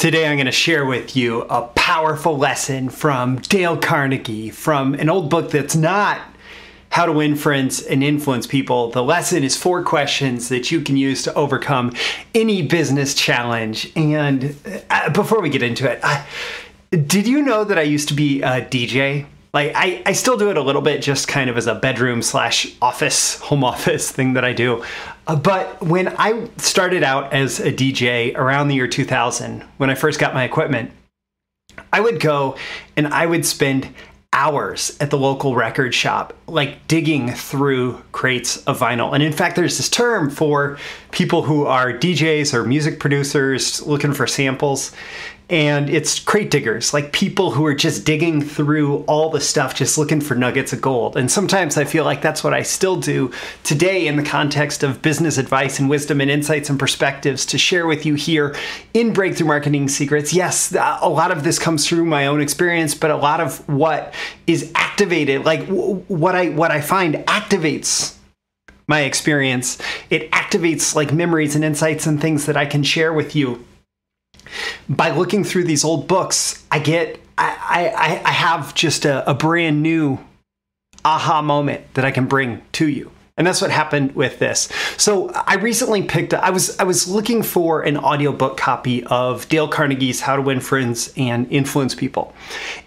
Today, I'm going to share with you a powerful lesson from Dale Carnegie from an old book that's not How to Win Friends and Influence People. The lesson is four questions that you can use to overcome any business challenge. And uh, before we get into it, I, did you know that I used to be a DJ? Like I, I still do it a little bit just kind of as a bedroom slash office home office thing that i do uh, but when i started out as a dj around the year 2000 when i first got my equipment i would go and i would spend hours at the local record shop, like digging through crates of vinyl. And in fact, there's this term for people who are DJs or music producers looking for samples and it's crate diggers, like people who are just digging through all the stuff, just looking for nuggets of gold. And sometimes I feel like that's what I still do today in the context of business advice and wisdom and insights and perspectives to share with you here in Breakthrough Marketing Secrets. Yes, a lot of this comes through my own experience, but a lot of what is activated, like what I what I find activates my experience. It activates like memories and insights and things that I can share with you by looking through these old books, I get I, I, I have just a, a brand new aha moment that I can bring to you. And that's what happened with this. So I recently picked I was I was looking for an audiobook copy of Dale Carnegie's How to Win Friends and Influence People.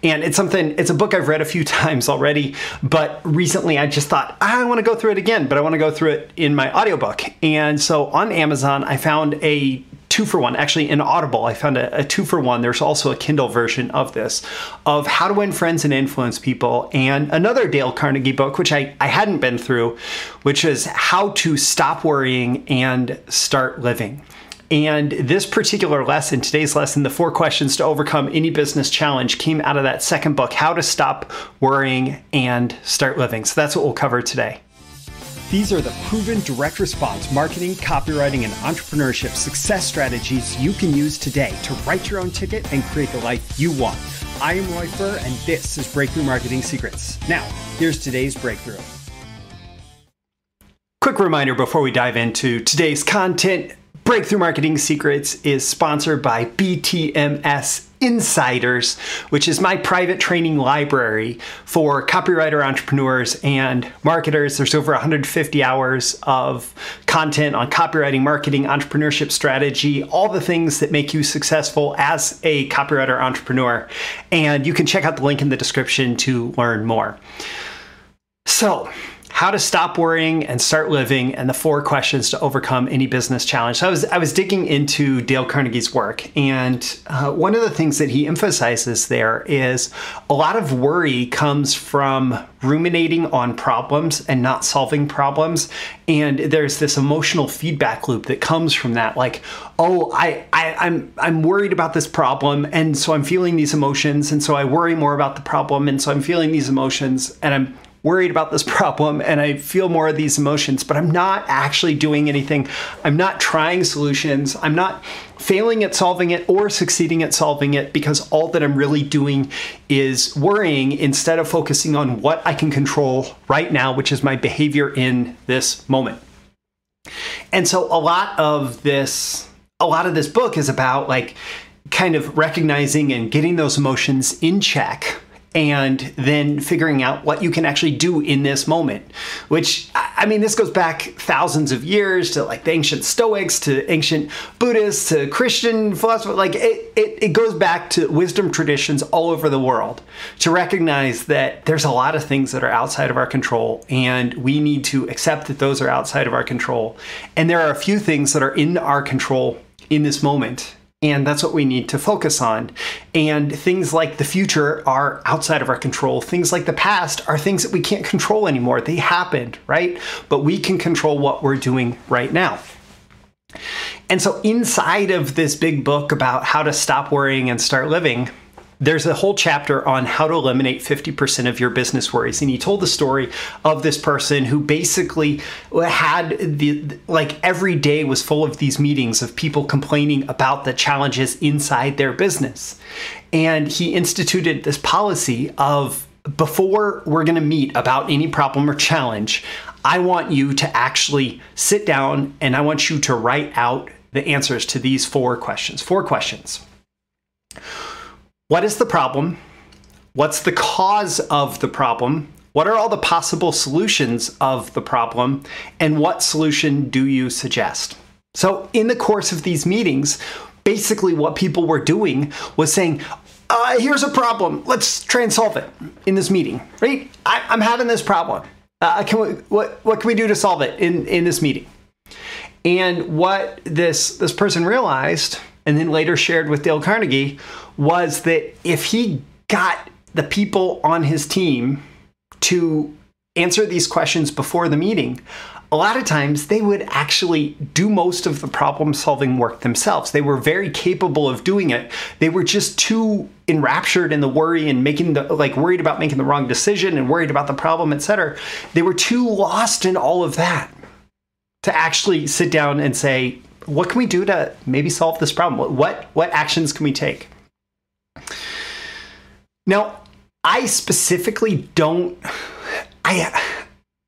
And it's something it's a book I've read a few times already, but recently I just thought ah, I want to go through it again, but I want to go through it in my audiobook. And so on Amazon I found a two for one. Actually, in Audible, I found a, a, two for one. There's also a Kindle version of this, of How to Win Friends and Influence People, and another Dale Carnegie book, which I, I hadn't been through, which is How to Stop Worrying and Start Living. And this particular lesson, today's lesson, the four questions to overcome any business challenge, came out of that second book, How to Stop Worrying and Start Living. So that's what we'll cover today. These are the proven direct response marketing, copywriting, and entrepreneurship success strategies you can use today to write your own ticket and create the life you want. I am Roy Furr, and this is Breakthrough Marketing Secrets. Now, here's today's breakthrough. Quick reminder before we dive into today's content Breakthrough Marketing Secrets is sponsored by BTMS Insiders, which is my private training library for copywriter entrepreneurs and marketers. There's over 150 hours of content on copywriting, marketing, entrepreneurship strategy, all the things that make you successful as a copywriter entrepreneur. And you can check out the link in the description to learn more. So, how to stop worrying and start living and the four questions to overcome any business challenge. So i was i was digging into dale carnegie's work and uh, one of the things that he emphasizes there is a lot of worry comes from ruminating on problems and not solving problems and there's this emotional feedback loop that comes from that like oh I, I i'm i'm worried about this problem and so i'm feeling these emotions and so i worry more about the problem and so i'm feeling these emotions and i'm worried about this problem and I feel more of these emotions, but I'm not actually doing anything. I'm not trying solutions. I'm not failing at solving it or succeeding at solving it because all that I'm really doing is worrying instead of focusing on what I can control right now, which is my behavior in this moment. And so a lot of this a lot of this book is about like kind of recognizing and getting those emotions in check and then figuring out what you can actually do in this moment. Which, I mean, this goes back thousands of years to like the ancient Stoics, to ancient Buddhists, to Christian philosophers. Like it, it, it goes back to wisdom traditions all over the world to recognize that there's a lot of things that are outside of our control, and we need to accept that those are outside of our control. And there are a few things that are in our control in this moment and that's what we need to focus on. And things like the future are outside of our control. Things like the past are things that we can't control anymore. They happened, right? But we can control what we're doing right now. And so, inside of this big book about how to stop worrying and start living, there's a whole chapter on how to eliminate 50% of your business worries. And he told the story of this person who basically had the like every day was full of these meetings of people complaining about the challenges inside their business. And he instituted this policy of before we're going to meet about any problem or challenge i want you to actually sit down and i want you to write out the answers to these four questions. Four questions What is the problem? What's the cause of the problem? What are all the possible solutions of the problem? And what solution do you suggest? So, in the course of these meetings, basically what people were doing was saying, uh, here's a problem. Let's try and solve it in this meeting, right? I, am having this problem. Uh, can we, what, what can we do to solve it in, in this meeting? And what this, this person realized, and then later shared with Dale Carnegie, was that if he got the people on his team to answer these questions before the meeting, a lot of times they would actually do most of the problem solving work themselves. They were very capable of doing it. They were just too enraptured in the worry and making the like worried about making the wrong decision and worried about the problem, etc. They were too lost in all of that to actually sit down and say, what can we do to maybe solve this problem? What what actions can we take? Now, I specifically don't I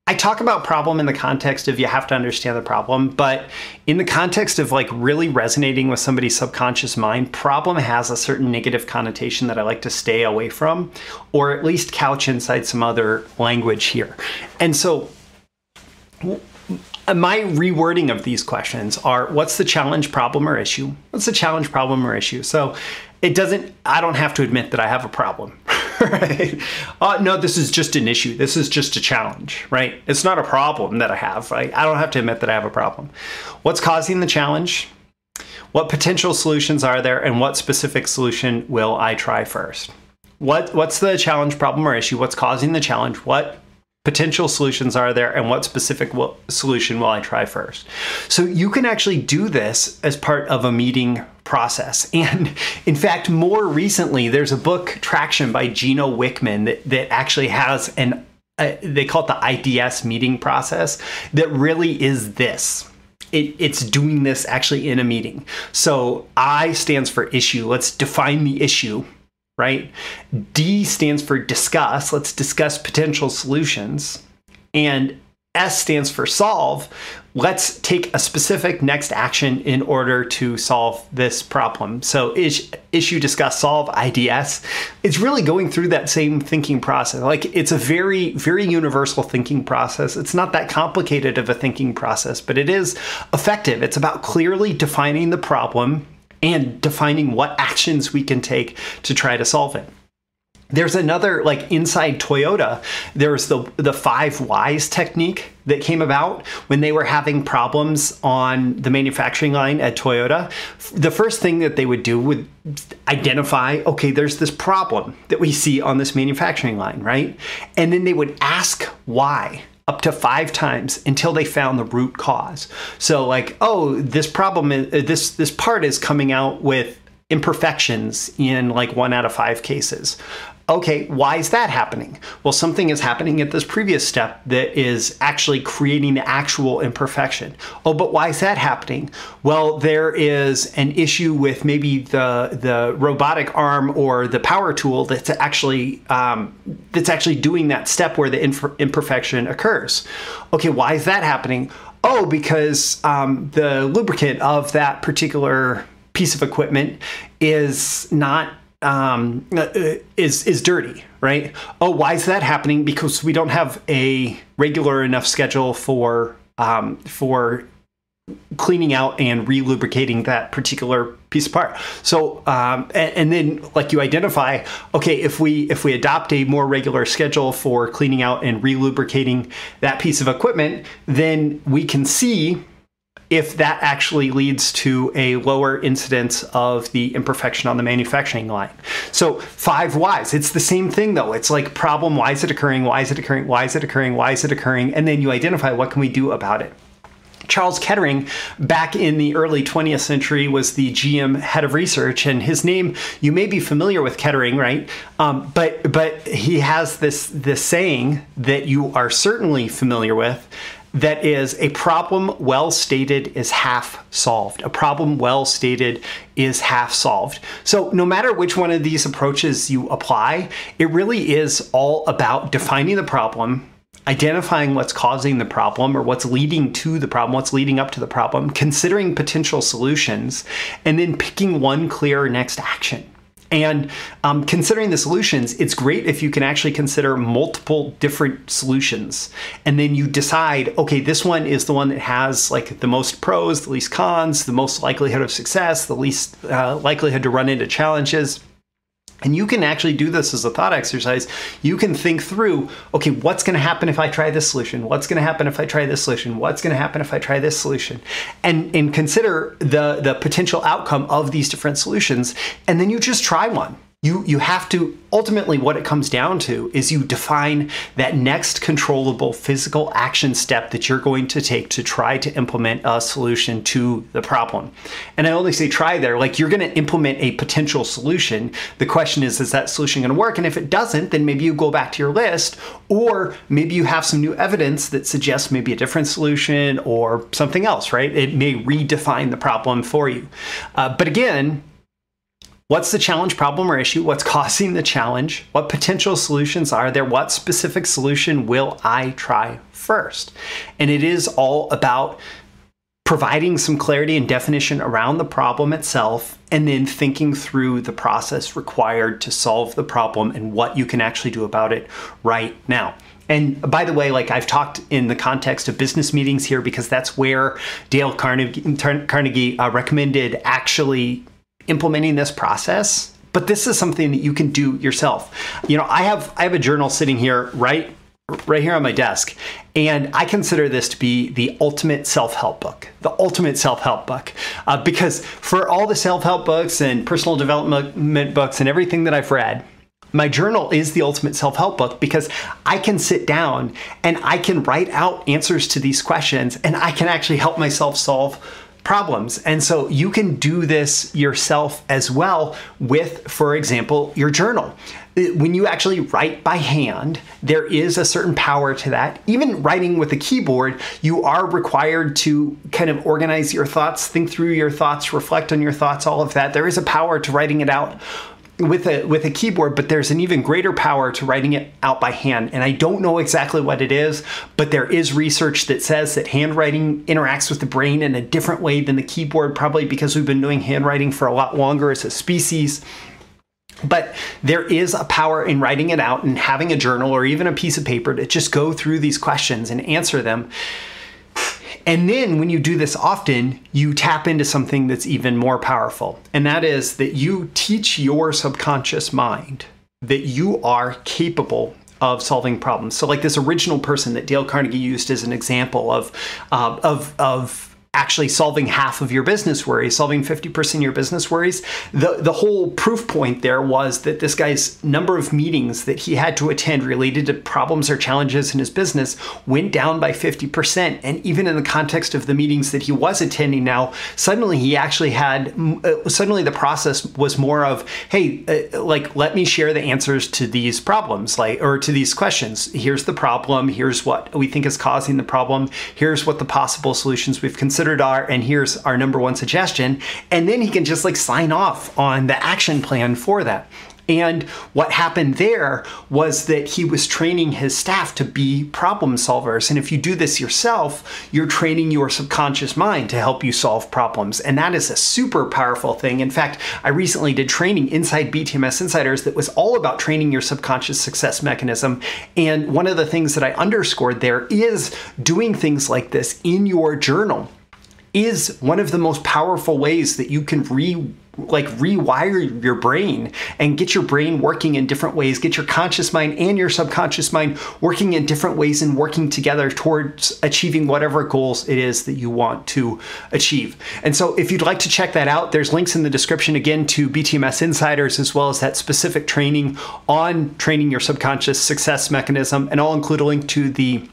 I talk about problem in the context of you have to understand the problem, but in the context of like really resonating with somebody's subconscious mind, problem has a certain negative connotation that I like to stay away from, or at least couch inside some other language here. And so my rewording of these questions are what's the challenge, problem, or issue? What's the challenge, problem, or issue? So it doesn't, I don't have to admit that I have a problem. right? Uh, no, this is just an issue. This is just a challenge, right? It's not a problem that I have. Right? I don't have to admit that I have a problem. What's causing the challenge? What potential solutions are there, and what specific solution will I try first? What What's the challenge, problem, or issue? What's causing the challenge? What potential solutions are there and what specific will, solution will I try first. So you can actually do this as part of a meeting process. And in fact, more recently, there's a book, Traction by Gino Wickman, that, that actually has an, uh, they call it the IDS meeting process, that really is this. It, it's doing this actually in a meeting. So I stands for issue. Let's define the issue right? D stands for discuss. Let's discuss potential solutions. And S stands for solve. Let's take a specific next action in order to solve this problem. So, issue, discuss, solve, IDS. It's really going through that same thinking process. Like, it's a very, very universal thinking process. It's not that complicated of a thinking process, but it is effective. It's about clearly defining the problem and defining what actions we can take to try to solve it. There's another like inside Toyota, there's the the 5 whys technique that came about when they were having problems on the manufacturing line at Toyota. The first thing that they would do would identify, okay, there's this problem that we see on this manufacturing line, right? And then they would ask why up to five times until they found the root cause. So like, oh, this problem is uh, this this part is coming out with imperfections in like one out of five cases. Okay, why is that happening? Well, something is happening at this previous step that is actually creating the actual imperfection. Oh, but why is that happening? Well, there is an issue with maybe the the robotic arm or the power tool that's actually um, that's actually doing that step where the imperfection occurs. Okay, why is that happening? Oh, because um, the lubricant of that particular piece of equipment is not um, uh, is is dirty, right? Oh, why is that happening? Because we don't have a regular enough schedule for um, for cleaning out and re-lubricating that particular piece of part. So, um, and, and, then like you identify, okay, if we if we adopt a more regular schedule for cleaning out and re-lubricating that piece of equipment, then we can see if that actually leads to a lower incidence of the imperfection on the manufacturing line. So five whys. It's the same thing though. It's like problem, why is it occurring? Why is it occurring? Why is it occurring? Why is it occurring? And then you identify what can we do about it. Charles Kettering, back in the early 20th century, was the GM head of research, and his name you may be familiar with Kettering, right? Um, but but he has this this saying that you are certainly familiar with that is a problem well stated is half solved. A problem well stated is half solved. So, no matter which one of these approaches you apply, it really is all about defining the problem, identifying what's causing the problem or what's leading to the problem, what's leading up to the problem, considering potential solutions, and then picking one clear next action. And um, considering the solutions, it's great if you can actually consider multiple different solutions. And then you decide, okay, this one is the one that has like the most pros, the least cons, the most likelihood of success, the least uh, likelihood to run into challenges. And you can actually do this as a thought exercise. You can think through, okay, what's going to happen if I try this solution? What's going to happen if I try this solution? What's going to happen if I try this solution? And and consider the the potential outcome of these different solutions and then you just try one you you have to ultimately what it comes down to is you define that next controllable physical action step that you're going to take to try to implement a solution to the problem. And i only say try there like you're going to implement a potential solution. The question is is that solution going to work? And if it doesn't then maybe you go back to your list or maybe you have some new evidence that suggests maybe a different solution or something else right? It may redefine the problem for you. Uh, but again What's the challenge, problem, or issue? What's causing the challenge? What potential solutions are there? What specific solution will I try first? And it is all about providing some clarity and definition around the problem itself, and then thinking through the process required to solve the problem and what you can actually do about it right now. And by the way, like I've talked in the context of business meetings here because that's where Dale Carnegie, Carnegie uh, recommended actually implementing this process, but this is something that you can do yourself. You know, I have I have a journal sitting here right right here on my desk and i consider this to be the ultimate self-help book the ultimate self-help book uh, because for all the self-help books and personal development books and everything that i've read my journal is the ultimate self help book because I can sit down and I can write out answers to these questions and I can actually help myself solve problems. And so you can do this yourself as well with, for example, your journal. When you actually write by hand, there is a certain power to that. Even writing with a keyboard, you are required to kind of organize your thoughts, think through your thoughts, reflect on your thoughts, all of that. There is a power to writing it out with a with a keyboard, but there's an even greater power to writing it out by hand. And I don't know exactly what it is, but there is research that says that handwriting interacts with the brain in a different way than the keyboard, probably because we've been doing handwriting for a lot longer as a species. But there is a power in writing it out and having a journal or even a piece of paper to just go through these questions and answer them and then when you do this often, you tap into something that's even more powerful. And that is that you teach your subconscious mind that you are capable of solving problems. So like this original person that Dale Carnegie used as an example of uh, of of actually solving half of your business worries, solving 50% of your business worries. The, the whole proof point there was that this guy's number of meetings that he had to attend related to problems or challenges in his business went down by 50%. And even in the context of the meetings that he was attending now, suddenly he actually had, uh, suddenly the process was more of, hey, uh, like, let me share the answers to these problems, like, or to these questions. Here's the problem. Here's what we think is causing the problem. Here's what the possible solutions we've considered considered and here's our number one suggestion. And then he can just like sign off on the action plan for that. And what happened there was that he was training his staff to be problem solvers. And if you do this yourself, you're training your subconscious mind to help you solve problems. And that is a super powerful thing. In fact, I recently did training inside BTMS Insiders that was all about training your subconscious success mechanism. And one of the things that I underscored there is doing things like this in your journal is one of the most powerful ways that you can re like rewire your brain and get your brain working in different ways get your conscious mind and your subconscious mind working in different ways and working together towards achieving whatever goals it is that you want to achieve. And so if you'd like to check that out there's links in the description again to btms insiders as well as that specific training on training your subconscious success mechanism. And i'll include a link to the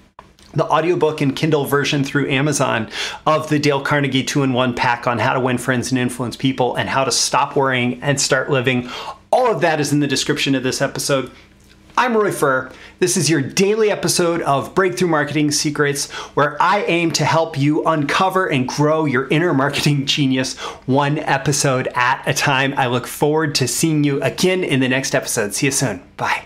the audiobook and Kindle version through Amazon of the Dale Carnegie two in one pack on how to win friends and influence people and how to stop worrying and start living. All of that is in the description of this episode. I'm Roy Furr. This is your daily episode of Breakthrough Marketing Secrets, where I aim to help you uncover and grow your inner marketing genius one episode at a time. I look forward to seeing you again in the next episode. See you soon. Bye.